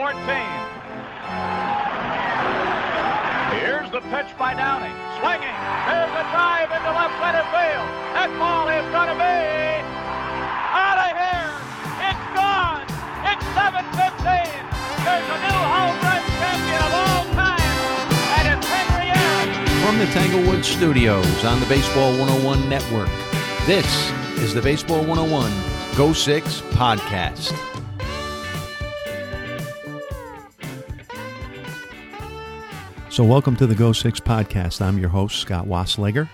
14. Here's the pitch by Downing. Swinging. There's a drive into left center field. That ball is going to be out of here. It's gone. It's 7-15. There's a new home run champion of all time, and it's Henry Aaron. From the Tanglewood Studios on the Baseball 101 Network, this is the Baseball 101 Go Six podcast. So, welcome to the Go Six podcast. I'm your host, Scott Wasslager.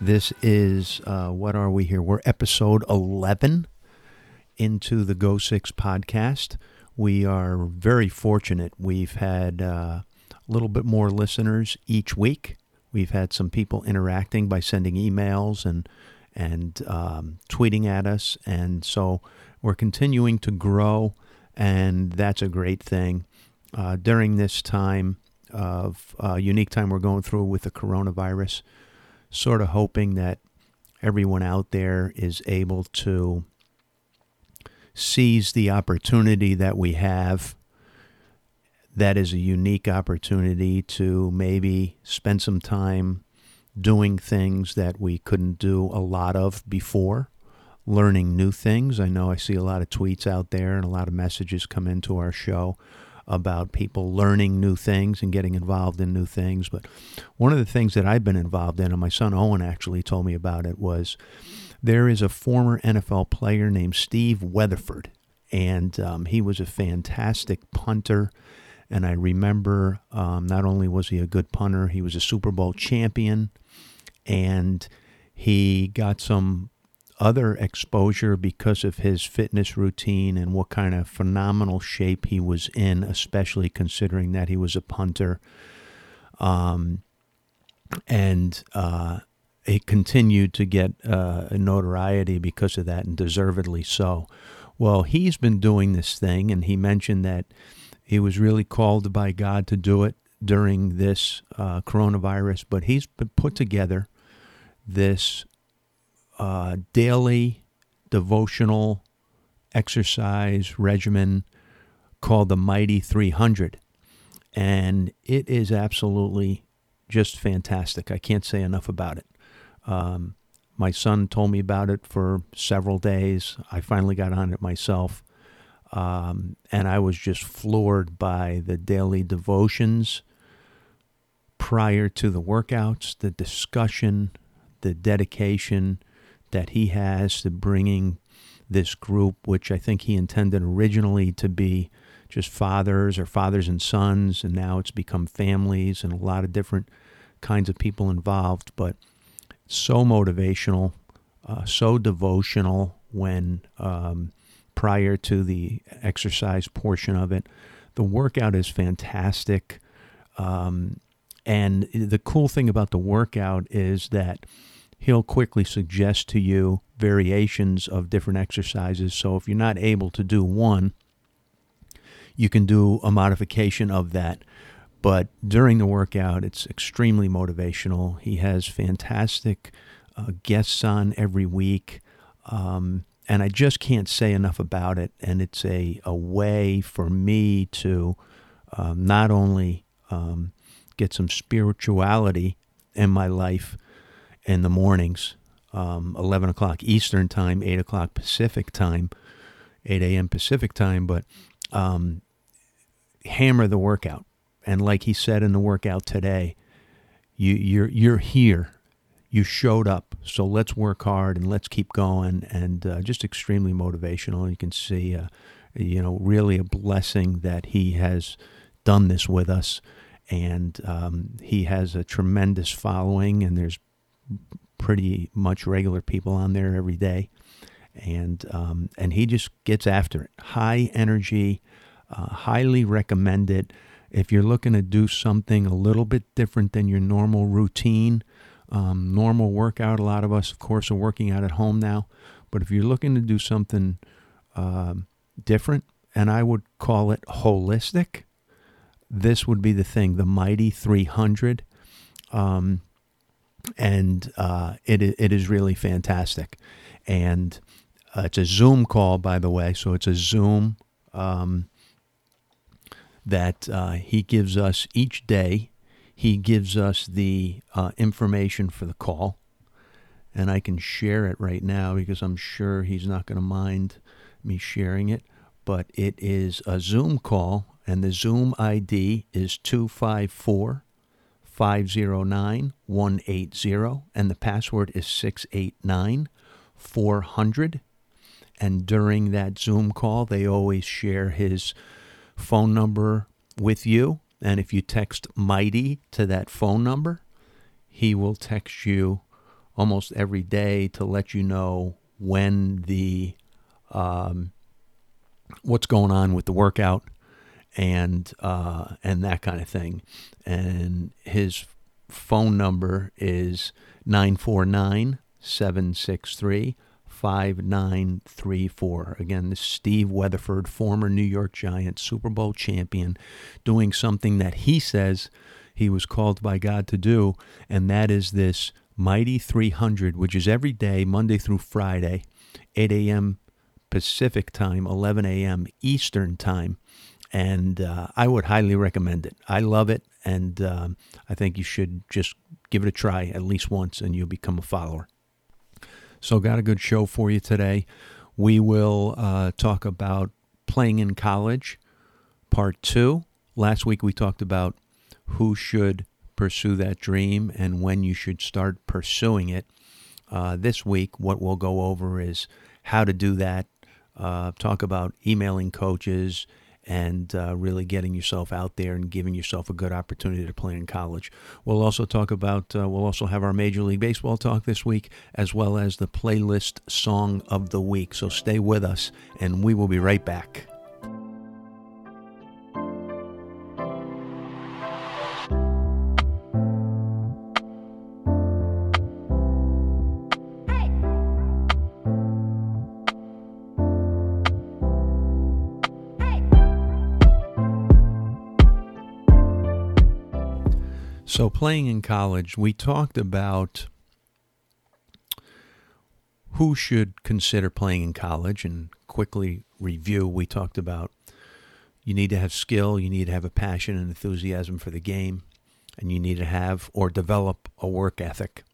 This is, uh, what are we here? We're episode 11 into the Go Six podcast. We are very fortunate. We've had uh, a little bit more listeners each week. We've had some people interacting by sending emails and and um, tweeting at us, and so we're continuing to grow, and that's a great thing. Uh, during this time of uh, unique time we're going through with the coronavirus, sort of hoping that everyone out there is able to seize the opportunity that we have. That is a unique opportunity to maybe spend some time doing things that we couldn't do a lot of before, learning new things. I know I see a lot of tweets out there and a lot of messages come into our show about people learning new things and getting involved in new things. But one of the things that I've been involved in, and my son Owen actually told me about it, was there is a former NFL player named Steve Weatherford, and um, he was a fantastic punter. And I remember um, not only was he a good punter, he was a Super Bowl champion, and he got some other exposure because of his fitness routine and what kind of phenomenal shape he was in, especially considering that he was a punter. Um, and uh, he continued to get uh, notoriety because of that, and deservedly so. Well, he's been doing this thing, and he mentioned that he was really called by God to do it during this uh, coronavirus, but he's put together this uh, daily devotional exercise regimen called the Mighty 300. And it is absolutely just fantastic. I can't say enough about it. Um, my son told me about it for several days. I finally got on it myself. Um, and I was just floored by the daily devotions prior to the workouts, the discussion, the dedication, that he has to bringing this group, which I think he intended originally to be just fathers or fathers and sons, and now it's become families and a lot of different kinds of people involved. But so motivational, uh, so devotional when um, prior to the exercise portion of it. The workout is fantastic. Um, and the cool thing about the workout is that he'll quickly suggest to you variations of different exercises. So if you're not able to do one, you can do a modification of that. But during the workout, it's extremely motivational. He has fantastic uh, guests on every week. Um, and I just can't say enough about it. And it's a, a way for me to um, not only um, get some spirituality in my life, in the mornings, um, 11 o'clock Eastern time, 8 o'clock Pacific time, 8 a.m. Pacific time, but um, hammer the workout. And like he said in the workout today, you, you're, you're here. You showed up. So let's work hard and let's keep going. And uh, just extremely motivational. You can see, uh, you know, really a blessing that he has done this with us and um, he has a tremendous following and there's pretty much regular people on there every day, and um, and he just gets after it. High energy, uh, highly recommended. If you're looking to do something a little bit different than your normal routine, um, normal workout, a lot of us, of course, are working out at home now. But if you're looking to do something uh, different, and I would call it holistic, this would be the thing. The Mighty 300. Um, and uh, it it is really fantastic. And uh, it's a Zoom call, by the way, so it's a Zoom um, that uh, he gives us each day. He gives us the uh, information for the call, and I can share it right now because I'm sure he's not going to mind me sharing it. But it is a Zoom call, and the Zoom ID is 254 509 180, and the password is 689 400. And during that Zoom call, they always share his phone number with you. And if you text Mighty to that phone number, he will text you almost every day to let you know when the um, what's going on with the workout and uh, and that kind of thing. And his phone number is 949 763 5934. Again, this is Steve Weatherford, former New York Giants Super Bowl champion, doing something that he says he was called by God to do, and that is this Mighty 300, which is every day, Monday through Friday, 8 a.m. Pacific time, 11 a.m. Eastern time. And uh, I would highly recommend it. I love it, and um, I think you should just give it a try at least once, and you'll become a follower. So, got a good show for you today. We will uh, talk about playing in college, part two. Last week we talked about who should pursue that dream and when you should start pursuing it. Uh, this week, what we'll go over is how to do that, uh, talk about emailing coaches and uh, really getting yourself out there and giving yourself a good opportunity to play in college. We'll also talk about, uh, we'll also have our Major League Baseball talk this week, as well as the playlist song of the week. So stay with us, and we will be right back. So, playing in college, we talked about who should consider playing in college and quickly review. We talked about you need to have skill, you need to have a passion and enthusiasm for the game, and you need to have or develop a work ethic.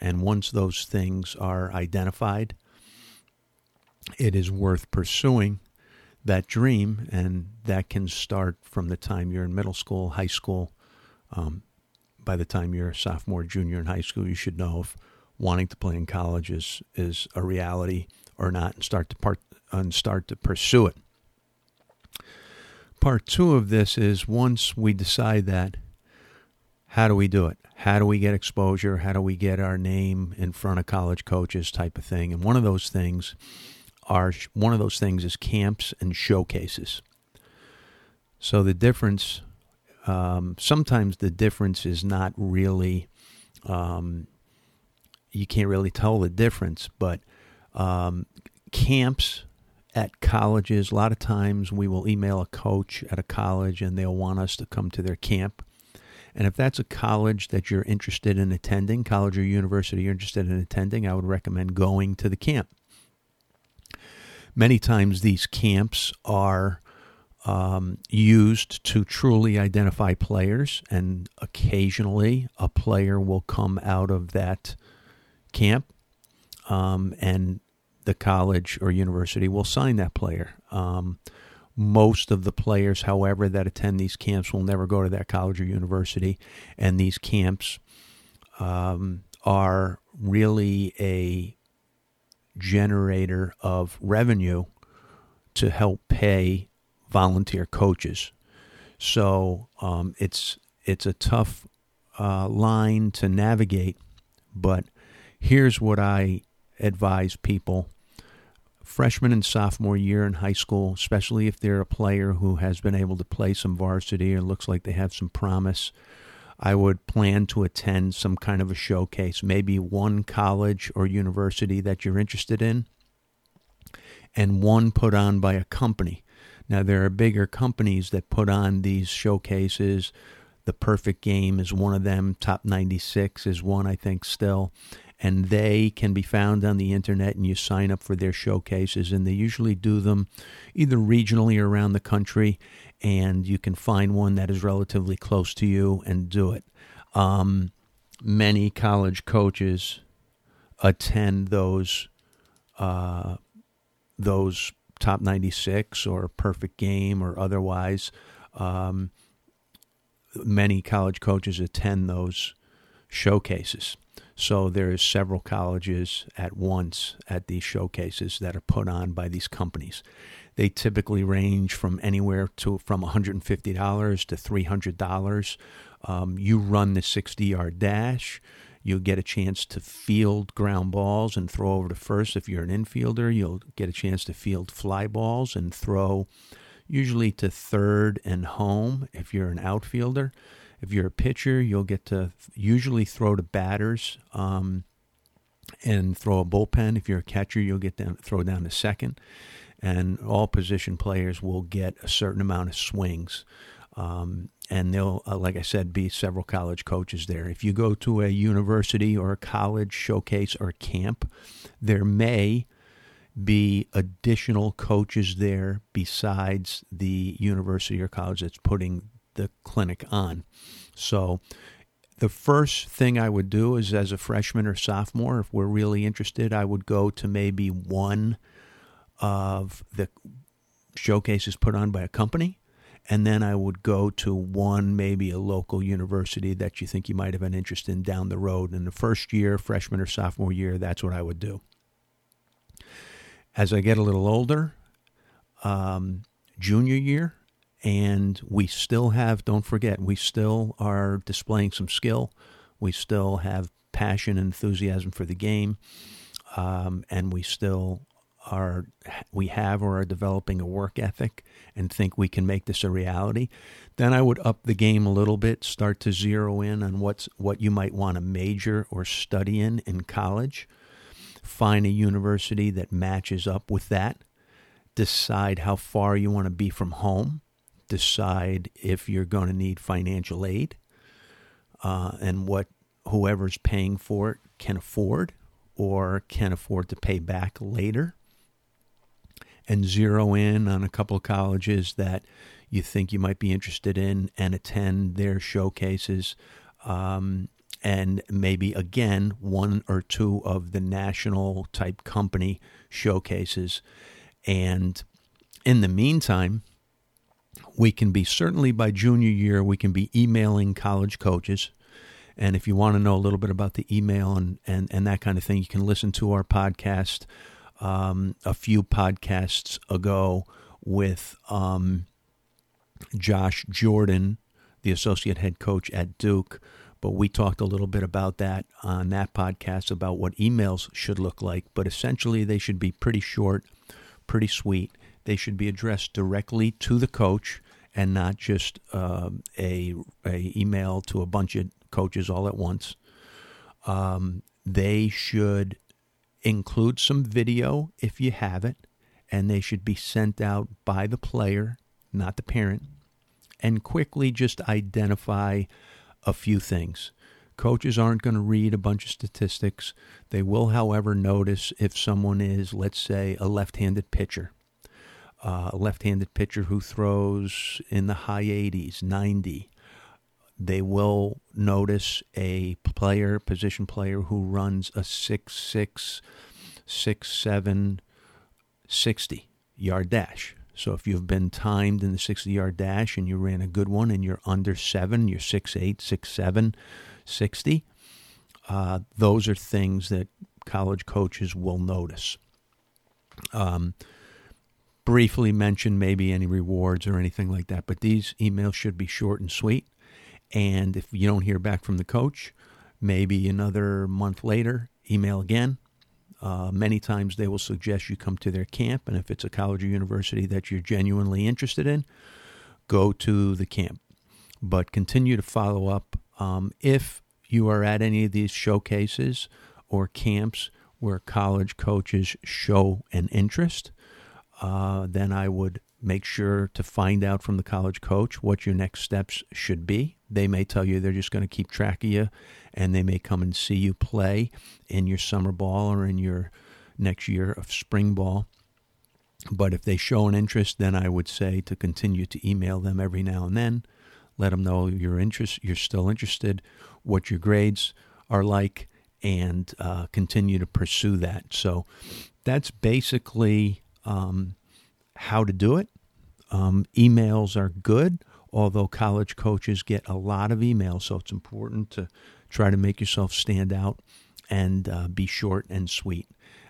And once those things are identified, it is worth pursuing that dream, and that can start from the time you're in middle school, high school, um, by the time you're a sophomore, junior in high school, you should know if wanting to play in college is, is a reality or not and start to part and start to pursue it. Part two of this is once we decide that, how do we do it? How do we get exposure? How do we get our name in front of college coaches type of thing? And one of those things are one of those things is camps and showcases. So the difference um, sometimes the difference is not really, um, you can't really tell the difference, but um, camps at colleges, a lot of times we will email a coach at a college and they'll want us to come to their camp. And if that's a college that you're interested in attending, college or university you're interested in attending, I would recommend going to the camp. Many times these camps are um, used to truly identify players, and occasionally a player will come out of that camp, um, and the college or university will sign that player. Um, most of the players, however, that attend these camps will never go to that college or university, and these camps um, are really a generator of revenue to help pay volunteer coaches. So um, it's it's a tough uh, line to navigate, but here's what I advise people: freshman and sophomore year in high school, especially if they're a player who has been able to play some varsity or looks like they have some promise. I would plan to attend some kind of a showcase, maybe one college or university that you're interested in, and one put on by a company. Now, there are bigger companies that put on these showcases. The Perfect Game is one of them. Top 96 is one, I think, still. and they can be found on the internet and you sign up for their showcases and they usually do them either regionally or around the country and you can find one that is relatively close to you and do it um, many college coaches attend those uh, those top 96 or perfect game or otherwise um, many college coaches attend those showcases so there's several colleges at once at these showcases that are put on by these companies. They typically range from anywhere to from $150 to $300. Um, you run the 60 yard dash. You'll get a chance to field ground balls and throw over to first. If you're an infielder, you'll get a chance to field fly balls and throw usually to third and home if you're an outfielder. If you're a pitcher, you'll get to usually throw to batters um, and throw a bullpen. If you're a catcher, you'll get down throw down to second, and all position players will get a certain amount of swings. Um, and there'll, uh, like I said, be several college coaches there. If you go to a university or a college showcase or camp, there may be additional coaches there besides the university or college that's putting the clinic on. So the first thing I would do is as a freshman or sophomore, if we're really interested, I would go to maybe one of the showcases put on by a company. And then I would go to one, maybe a local university that you think you might have an interest in down the road. In the first year, freshman or sophomore year, that's what I would do. As I get a little older, um, junior year, and we still have, don't forget, we still are displaying some skill. We still have passion and enthusiasm for the game. Um, and we still are, we have or are developing a work ethic and think we can make this a reality. Then I would up the game a little bit, start to zero in on what's, what you might want to major or study in in college. Find a university that matches up with that. Decide how far you want to be from home decide if you're going to need financial aid uh, and what whoever's paying for it can afford or can afford to pay back later and zero in on a couple colleges that you think you might be interested in and attend their showcases um, and maybe again one or two of the national type company showcases and in the meantime we can be certainly by junior year, we can be emailing college coaches. And if you want to know a little bit about the email and, and, and that kind of thing, you can listen to our podcast um, a few podcasts ago with um, Josh Jordan, the associate head coach at Duke. But we talked a little bit about that on that podcast about what emails should look like. But essentially, they should be pretty short, pretty sweet. They should be addressed directly to the coach and not just uh, a, a email to a bunch of coaches all at once. Um, they should include some video if you have it, and they should be sent out by the player, not the parent, and quickly just identify a few things. Coaches aren't going to read a bunch of statistics. They will, however, notice if someone is, let's say, a left handed pitcher uh, a left-handed pitcher who throws in the high 80s, 90. They will notice a player, position player who runs a 6'6", 6'7", 60 yard dash. So if you've been timed in the 60 yard dash and you ran a good one and you're under seven, you're 6'8", 6'7", 60, uh, those are things that college coaches will notice. Um, briefly mention maybe any rewards or anything like that. But these emails should be short and sweet. And if you don't hear back from the coach, maybe another month later, email again. Uh, many times they will suggest you come to their camp, and if it's a college or university that you're genuinely interested in, go to the camp. But continue to follow up. Um, if you are at any of these showcases or camps where college coaches show an interest, uh, then I would make sure to find out from the college coach what your next steps should be. They may tell you they're just going to keep track of you and they may come and see you play in your summer ball or in your next year of spring ball. But if they show an interest, then I would say to continue to email them every now and then. Let them know you're interest, you're still interested, what your grades are like, and uh, continue to pursue that. So that's basically um, how to do it. Um, emails are good, although college coaches get a lot of emails, so it's important to try to make yourself stand out and uh, be short and sweet.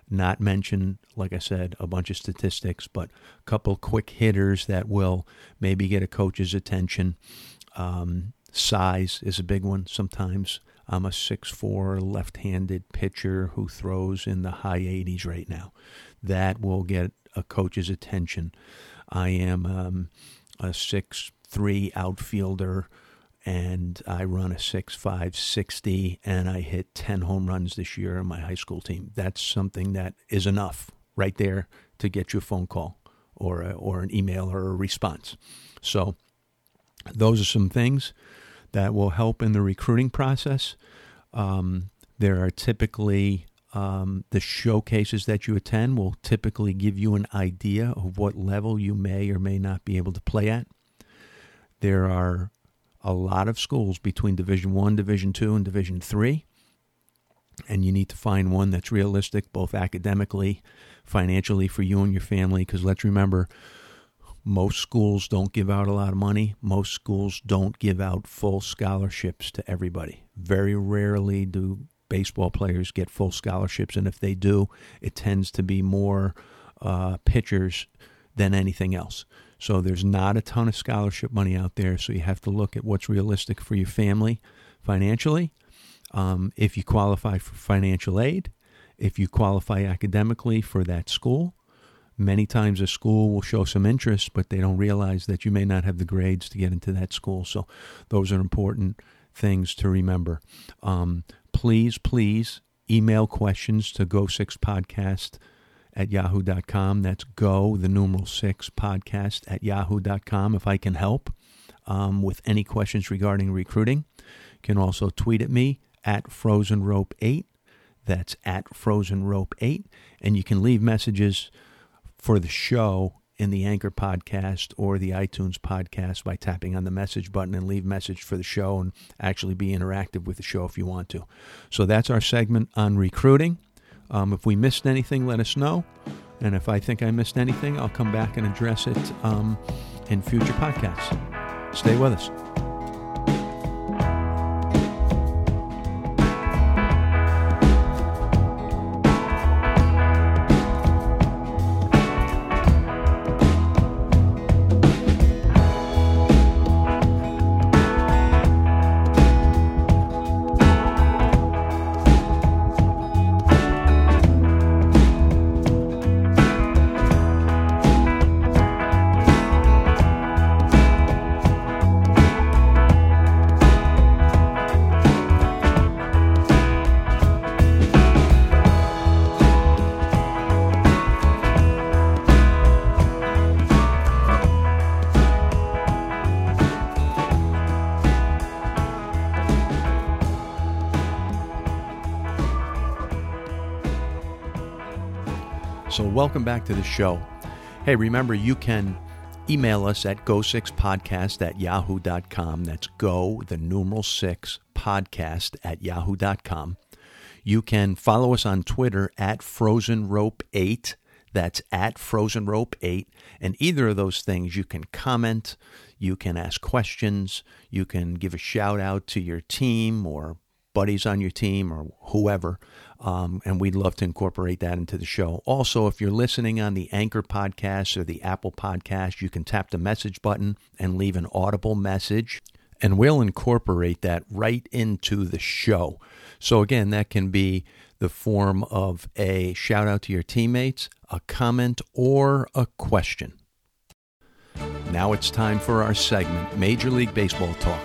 Not mention, like I said, a bunch of statistics, but a couple quick hitters that will maybe get a coach's attention. Um, size is a big one sometimes. I'm a six-four left-handed pitcher who throws in the high 80s right now. That will get a coach's attention. I am um, a six-three outfielder and I run a six five sixty, and I hit 10 home runs this year on my high school team. That's something that is enough right there to get you a phone call or, a, or an email or a response. So, those are some things that will help in the recruiting process. Um, there are typically um, the showcases that you attend will typically give you an idea of what level you may or may not be able to play at. There are a lot of schools between Division One, Division Two, and Division Three, and you need to find one that's realistic, both academically, financially for you and your family. Because let's remember, most schools don't give out a lot of money. Most schools don't give out full scholarships to everybody. Very rarely do baseball players get full scholarships, and if they do, it tends to be more uh, pitchers than anything else. So there's not a ton of scholarship money out there. So you have to look at what's realistic for your family financially. Um, if you qualify for financial aid, if you qualify academically for that school, many times a school will show some interest, but they don't realize that you may not have the grades to get into that school. So those are important things to remember. Um, please, please email questions to Go6Podcast at yahoo.com. That's go, the numeral six podcast at yahoo.com if I can help um, with any questions regarding recruiting. You can also tweet at me at Frozen Rope 8. That's at Frozen Rope 8. And you can leave messages for the show in the Anchor podcast or the iTunes podcast by tapping on the message button and leave message for the show and actually be interactive with the show if you want to. So that's our segment on recruiting. Um, if we missed anything, let us know. And if I think I missed anything, I'll come back and address it um, in future podcasts. Stay with us. So, welcome back to the show. Hey, remember, you can email us at go6podcast at yahoo.com. That's go, the numeral six, podcast at yahoo.com. You can follow us on Twitter at Frozen Rope 8. That's at Frozen Rope 8. And either of those things, you can comment, you can ask questions, you can give a shout out to your team or buddies on your team or whoever. Um, and we'd love to incorporate that into the show. Also, if you're listening on the Anchor podcast or the Apple podcast, you can tap the message button and leave an audible message, and we'll incorporate that right into the show. So, again, that can be the form of a shout out to your teammates, a comment, or a question. Now it's time for our segment Major League Baseball Talk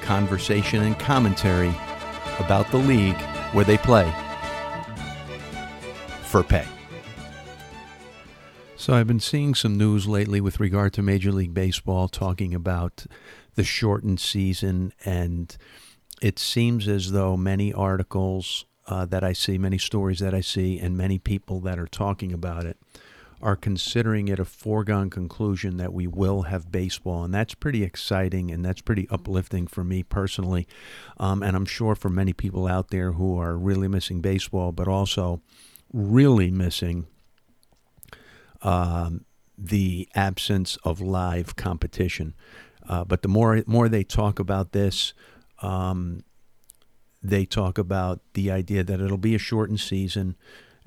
conversation and commentary about the league where they play for pay. So I've been seeing some news lately with regard to Major League Baseball talking about the shortened season, and it seems as though many articles uh, that I see, many stories that I see, and many people that are talking about it are considering it a foregone conclusion that we will have baseball. And that's pretty exciting and that's pretty uplifting for me personally. Um, and I'm sure for many people out there who are really missing baseball, but also really missing um, the absence of live competition. Uh, but the more more they talk about this, um, they talk about the idea that it'll be a shortened season,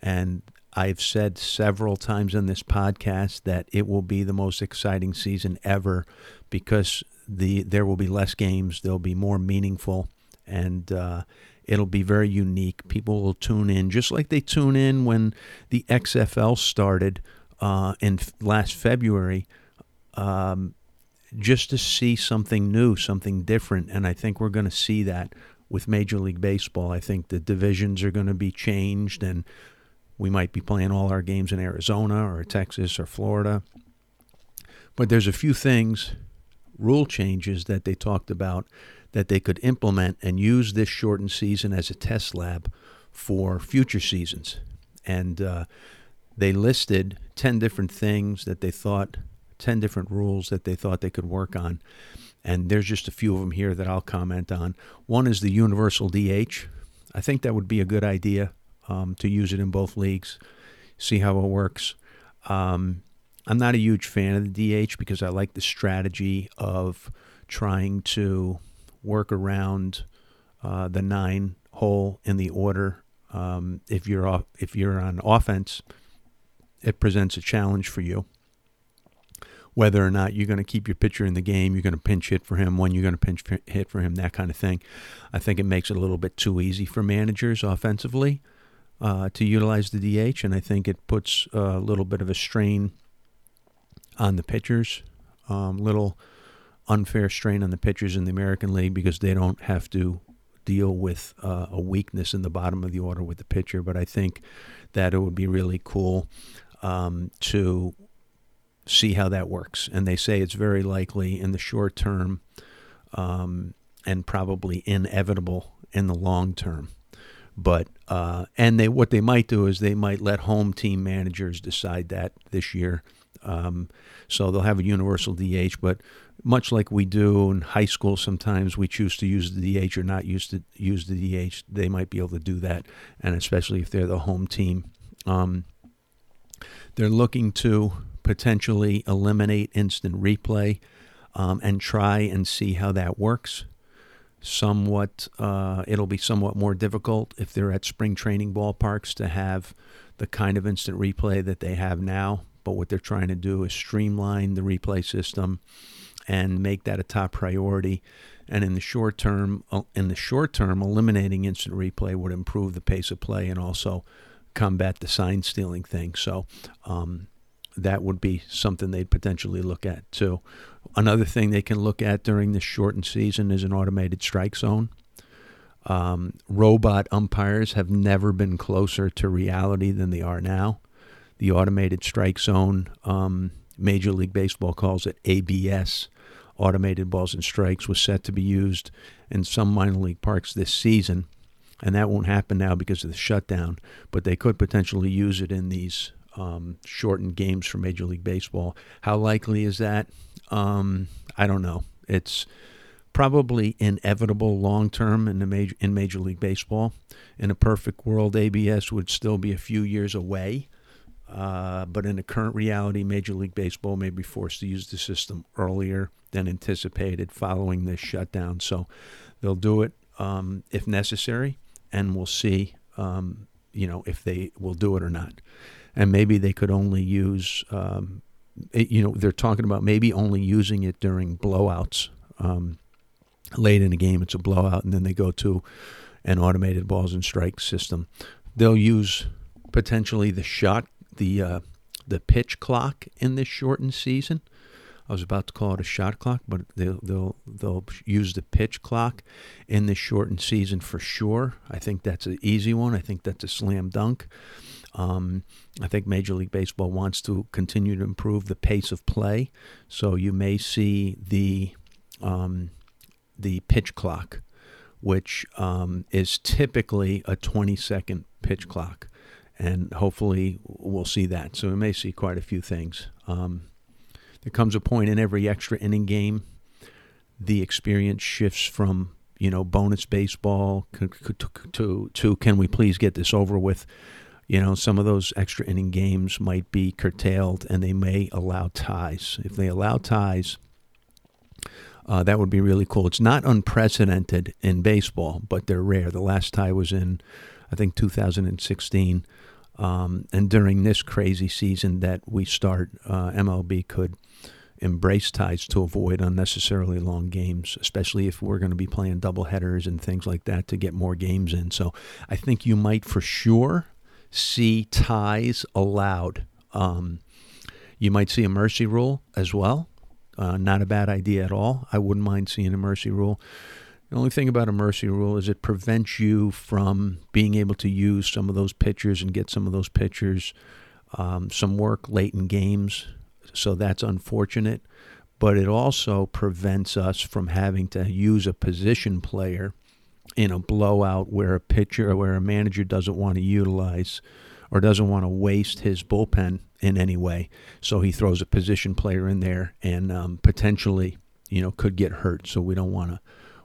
and I've said several times on this podcast that it will be the most exciting season ever because the there will be less games, they'll be more meaningful, and uh, it'll be very unique. People will tune in just like they tune in when the XFL started uh, in last February. Um, just to see something new, something different. And I think we're going to see that with Major League Baseball. I think the divisions are going to be changed, and we might be playing all our games in Arizona or Texas or Florida. But there's a few things, rule changes that they talked about that they could implement and use this shortened season as a test lab for future seasons. And uh, they listed 10 different things that they thought 10 different rules that they thought they could work on. And there's just a few of them here that I'll comment on. One is the universal DH. I think that would be a good idea um, to use it in both leagues, see how it works. Um, I'm not a huge fan of the DH because I like the strategy of trying to work around uh, the nine hole in the order. Um, if you're off, if you're on offense, it presents a challenge for you whether or not you're going to keep your pitcher in the game, you're going to pinch hit for him, when you're going to pinch hit for him, that kind of thing. I think it makes it a little bit too easy for managers offensively uh, to utilize the DH, and I think it puts a little bit of a strain on the pitchers, um, little unfair strain on the pitchers in the American League because they don't have to deal with uh, a weakness in the bottom of the order with the pitcher. But I think that it would be really cool um, to see how that works. And they say it's very likely in the short term um, and probably inevitable in the long term. But uh, and they what they might do is they might let home team managers decide that this year. Um, so they'll have a universal DH, but much like we do in high school, sometimes we choose to use the DH or not use to use the DH. They might be able to do that, and especially if they're the home team. Um, they're looking to potentially eliminate instant replay um, and try and see how that works. Somewhat, uh, it'll be somewhat more difficult if they're at spring training ballparks to have the kind of instant replay that they have now. But what they're trying to do is streamline the replay system and make that a top priority. And in the short term, uh, in the short term, eliminating instant replay would improve the pace of play and also combat the sign stealing thing. So um, that would be something they'd potentially look at too. Another thing they can look at during this shortened season is an automated strike zone. Um, robot umpires have never been closer to reality than they are now. The automated strike zone, um, Major League Baseball calls it ABS, automated balls and strikes, was set to be used in some minor league parks this season. And that won't happen now because of the shutdown, but they could potentially use it in these um, shortened games for Major League Baseball. How likely is that? Um, I don't know. It's probably inevitable long term in the major in Major League Baseball. In a perfect world, ABS would still be a few years away. Uh, but in the current reality, Major League Baseball may be forced to use the system earlier than anticipated following this shutdown. So they'll do it um, if necessary, and we'll see, um, you know, if they will do it or not and maybe they could only use, um, it, you know, they're talking about maybe only using it during blowouts. Um, late in the game, it's a blowout, and then they go to an automated balls and strikes system. They'll use potentially the shot, the uh, the pitch clock in this shortened season. I was about to call it a shot clock, but they'll they'll they'll use the pitch clock in this shortened season for sure. I think that's an easy one. I think that's a slam dunk. Um, I think Major League Baseball wants to continue to improve the pace of play, so you may see the um, the pitch clock, which um, is typically a 20 second pitch clock, and hopefully we'll see that. So we may see quite a few things. Um, there comes a point in every extra inning game, the experience shifts from you know bonus baseball to, to, to can we please get this over with you know, some of those extra inning games might be curtailed and they may allow ties. If they allow ties, uh, that would be really cool. It's not unprecedented in baseball, but they're rare. The last tie was in, I think, 2016. Um, and during this crazy season that we start, uh, MLB could embrace ties to avoid unnecessarily long games, especially if we're going to be playing double headers and things like that to get more games in. So I think you might for sure see ties allowed. Um, you might see a mercy rule as well. Uh, not a bad idea at all. I wouldn't mind seeing a mercy rule. The only thing about a mercy rule is it prevents you from being able to use some of those pitchers and get some of those pitchers um, some work late in games. So that's unfortunate. But it also prevents us from having to use a position player in a blowout where a pitcher where a manager doesn't want to utilize or doesn't want to waste his bullpen in any way. So he throws a position player in there and um, potentially, you know, could get hurt. So we don't want to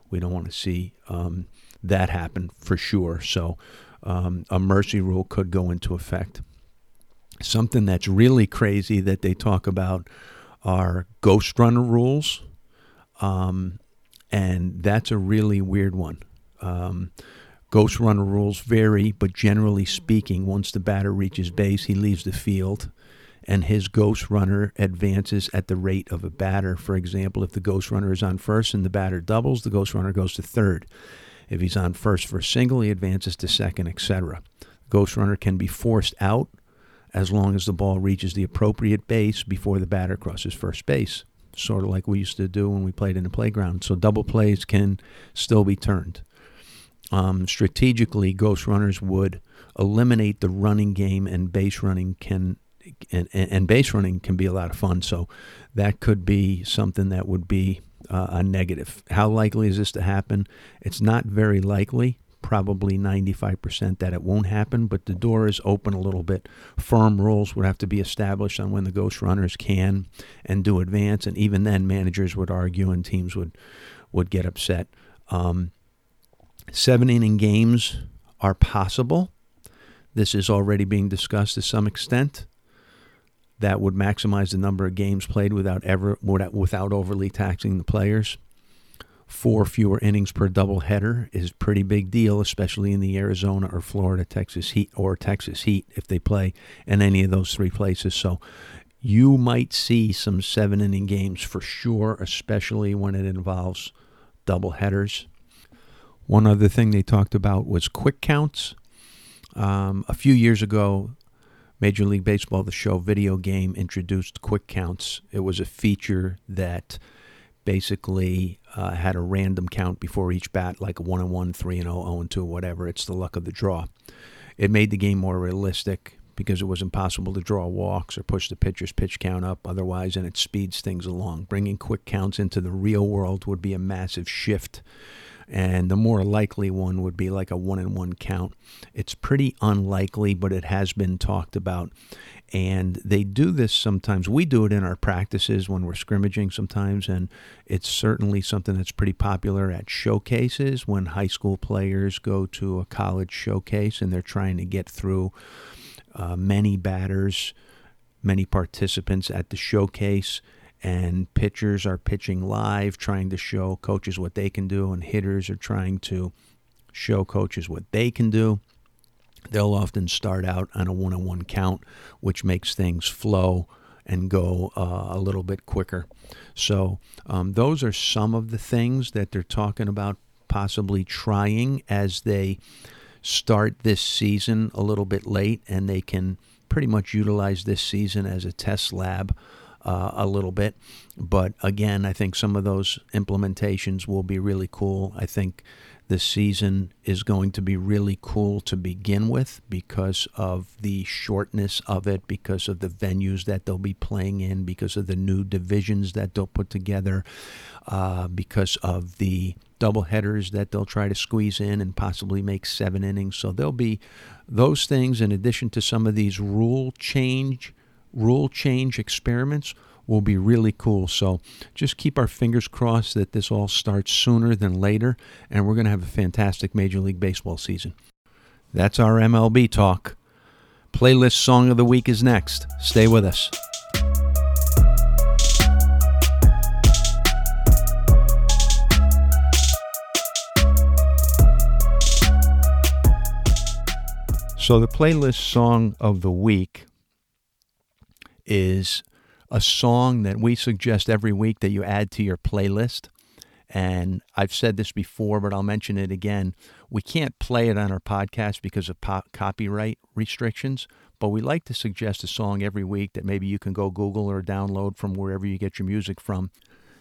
we don't want to see um, that happen for sure. So um, a mercy rule could go into effect. Something that's really crazy that they talk about are ghost runner rules. Um, and that's a really weird one. Um, ghost runner rules vary, but generally speaking, once the batter reaches base, he leaves the field and his ghost runner advances at the rate of a batter. For example, if the ghost runner is on first and the batter doubles, the ghost runner goes to third. If he's on first for a single, he advances to second, etc. Ghost runner can be forced out as long as the ball reaches the appropriate base before the batter crosses first base, sort of like we used to do when we played in the playground. So double plays can still be turned um, strategically, Ghost Runners would eliminate the running game, and base running can and, and base running can be a lot of fun. So that could be something that would be uh, a negative. How likely is this to happen? It's not very likely. Probably 95% that it won't happen, but the door is open a little bit. Firm rules would have to be established on when the ghost runners can and do advance, and even then, managers would argue and teams would would get upset. Um, Seven inning games are possible. This is already being discussed to some extent. That would maximize the number of games played without ever without overly taxing the players. Four fewer innings per doubleheader is pretty big deal, especially in the Arizona or Florida, Texas Heat or Texas Heat if they play in any of those three places. So you might see some seven inning games for sure, especially when it involves doubleheaders. One other thing they talked about was quick counts. Um, a few years ago, Major League Baseball, the show video game, introduced quick counts. It was a feature that basically uh, had a random count before each bat, like 1 and 1, 3 and 0, 0 and 2, whatever. It's the luck of the draw. It made the game more realistic because it was impossible to draw walks or push the pitcher's pitch count up otherwise, and it speeds things along. Bringing quick counts into the real world would be a massive shift and the more likely one would be like a one in one count. It's pretty unlikely, but it has been talked about. And they do this sometimes. We do it in our practices when we're scrimmaging sometimes, and it's certainly something that's pretty popular at showcases when high school players go to a college showcase and they're trying to get through uh, many batters, many participants at the showcase and pitchers are pitching live, trying to show coaches what they can do, and hitters are trying to show coaches what they can do. They'll often start out on a one on one count, which makes things flow and go uh, a little bit quicker. So, um, those are some of the things that they're talking about possibly trying as they start this season a little bit late, and they can pretty much utilize this season as a test lab uh, a little bit. But again, I think some of those implementations will be really cool. I think the season is going to be really cool to begin with because of the shortness of it, because of the venues that they'll be playing in, because of the new divisions that they'll put together, uh, because of the double headers that they'll try to squeeze in and possibly make seven innings. So there'll be those things in addition to some of these rule change rule change experiments will be really cool. So just keep our fingers crossed that this all starts sooner than later, and we're going to have a fantastic Major League Baseball season. That's our MLB talk. Playlist Song of the Week is next. Stay with us. So, the playlist song of the week is a song that we suggest every week that you add to your playlist. And I've said this before, but I'll mention it again. We can't play it on our podcast because of po- copyright restrictions, but we like to suggest a song every week that maybe you can go Google or download from wherever you get your music from.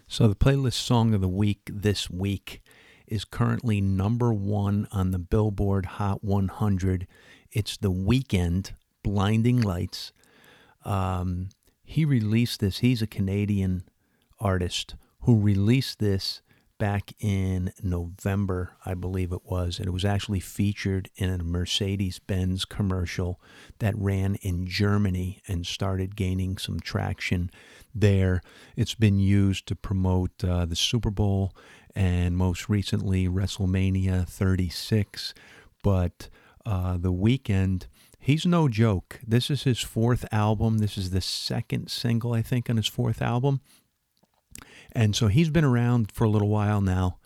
So the playlist song of the week this week is currently number one on the Billboard Hot 100. It's The Weeknd, Blinding Lights. Um, he released this. He's a Canadian artist who released this back in November, I believe it was. And it was actually featured in a Mercedes Benz commercial that ran in Germany and started gaining some traction there. It's been used to promote uh, the Super Bowl and most recently WrestleMania 36. But uh, the Weeknd he's no joke. This is his fourth album. This is the second single, I think, on his fourth album. And so he's been around for a little while now,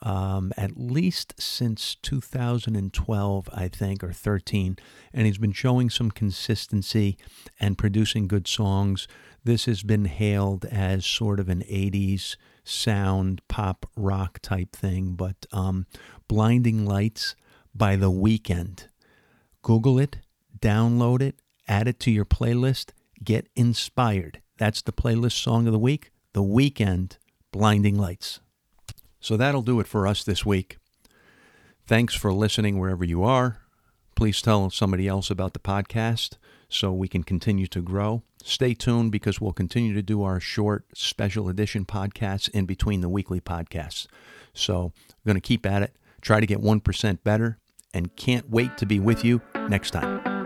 um, at least since 2012, I think, or 13. And he's been showing some consistency and producing good songs. This has been hailed as sort of an 80s sound pop rock type thing, but um, Blinding Lights by The Weeknd. Google it download it, add it to your playlist, get inspired. That's the playlist song of the week, The Weeknd Blinding Lights. So that'll do it for us this week. Thanks for listening wherever you are. Please tell somebody else about the podcast so we can continue to grow. Stay tuned because we'll continue to do our short special edition podcasts in between the weekly podcasts. So I'm going to keep at it, try to get 1% better, and can't wait to be with you next time.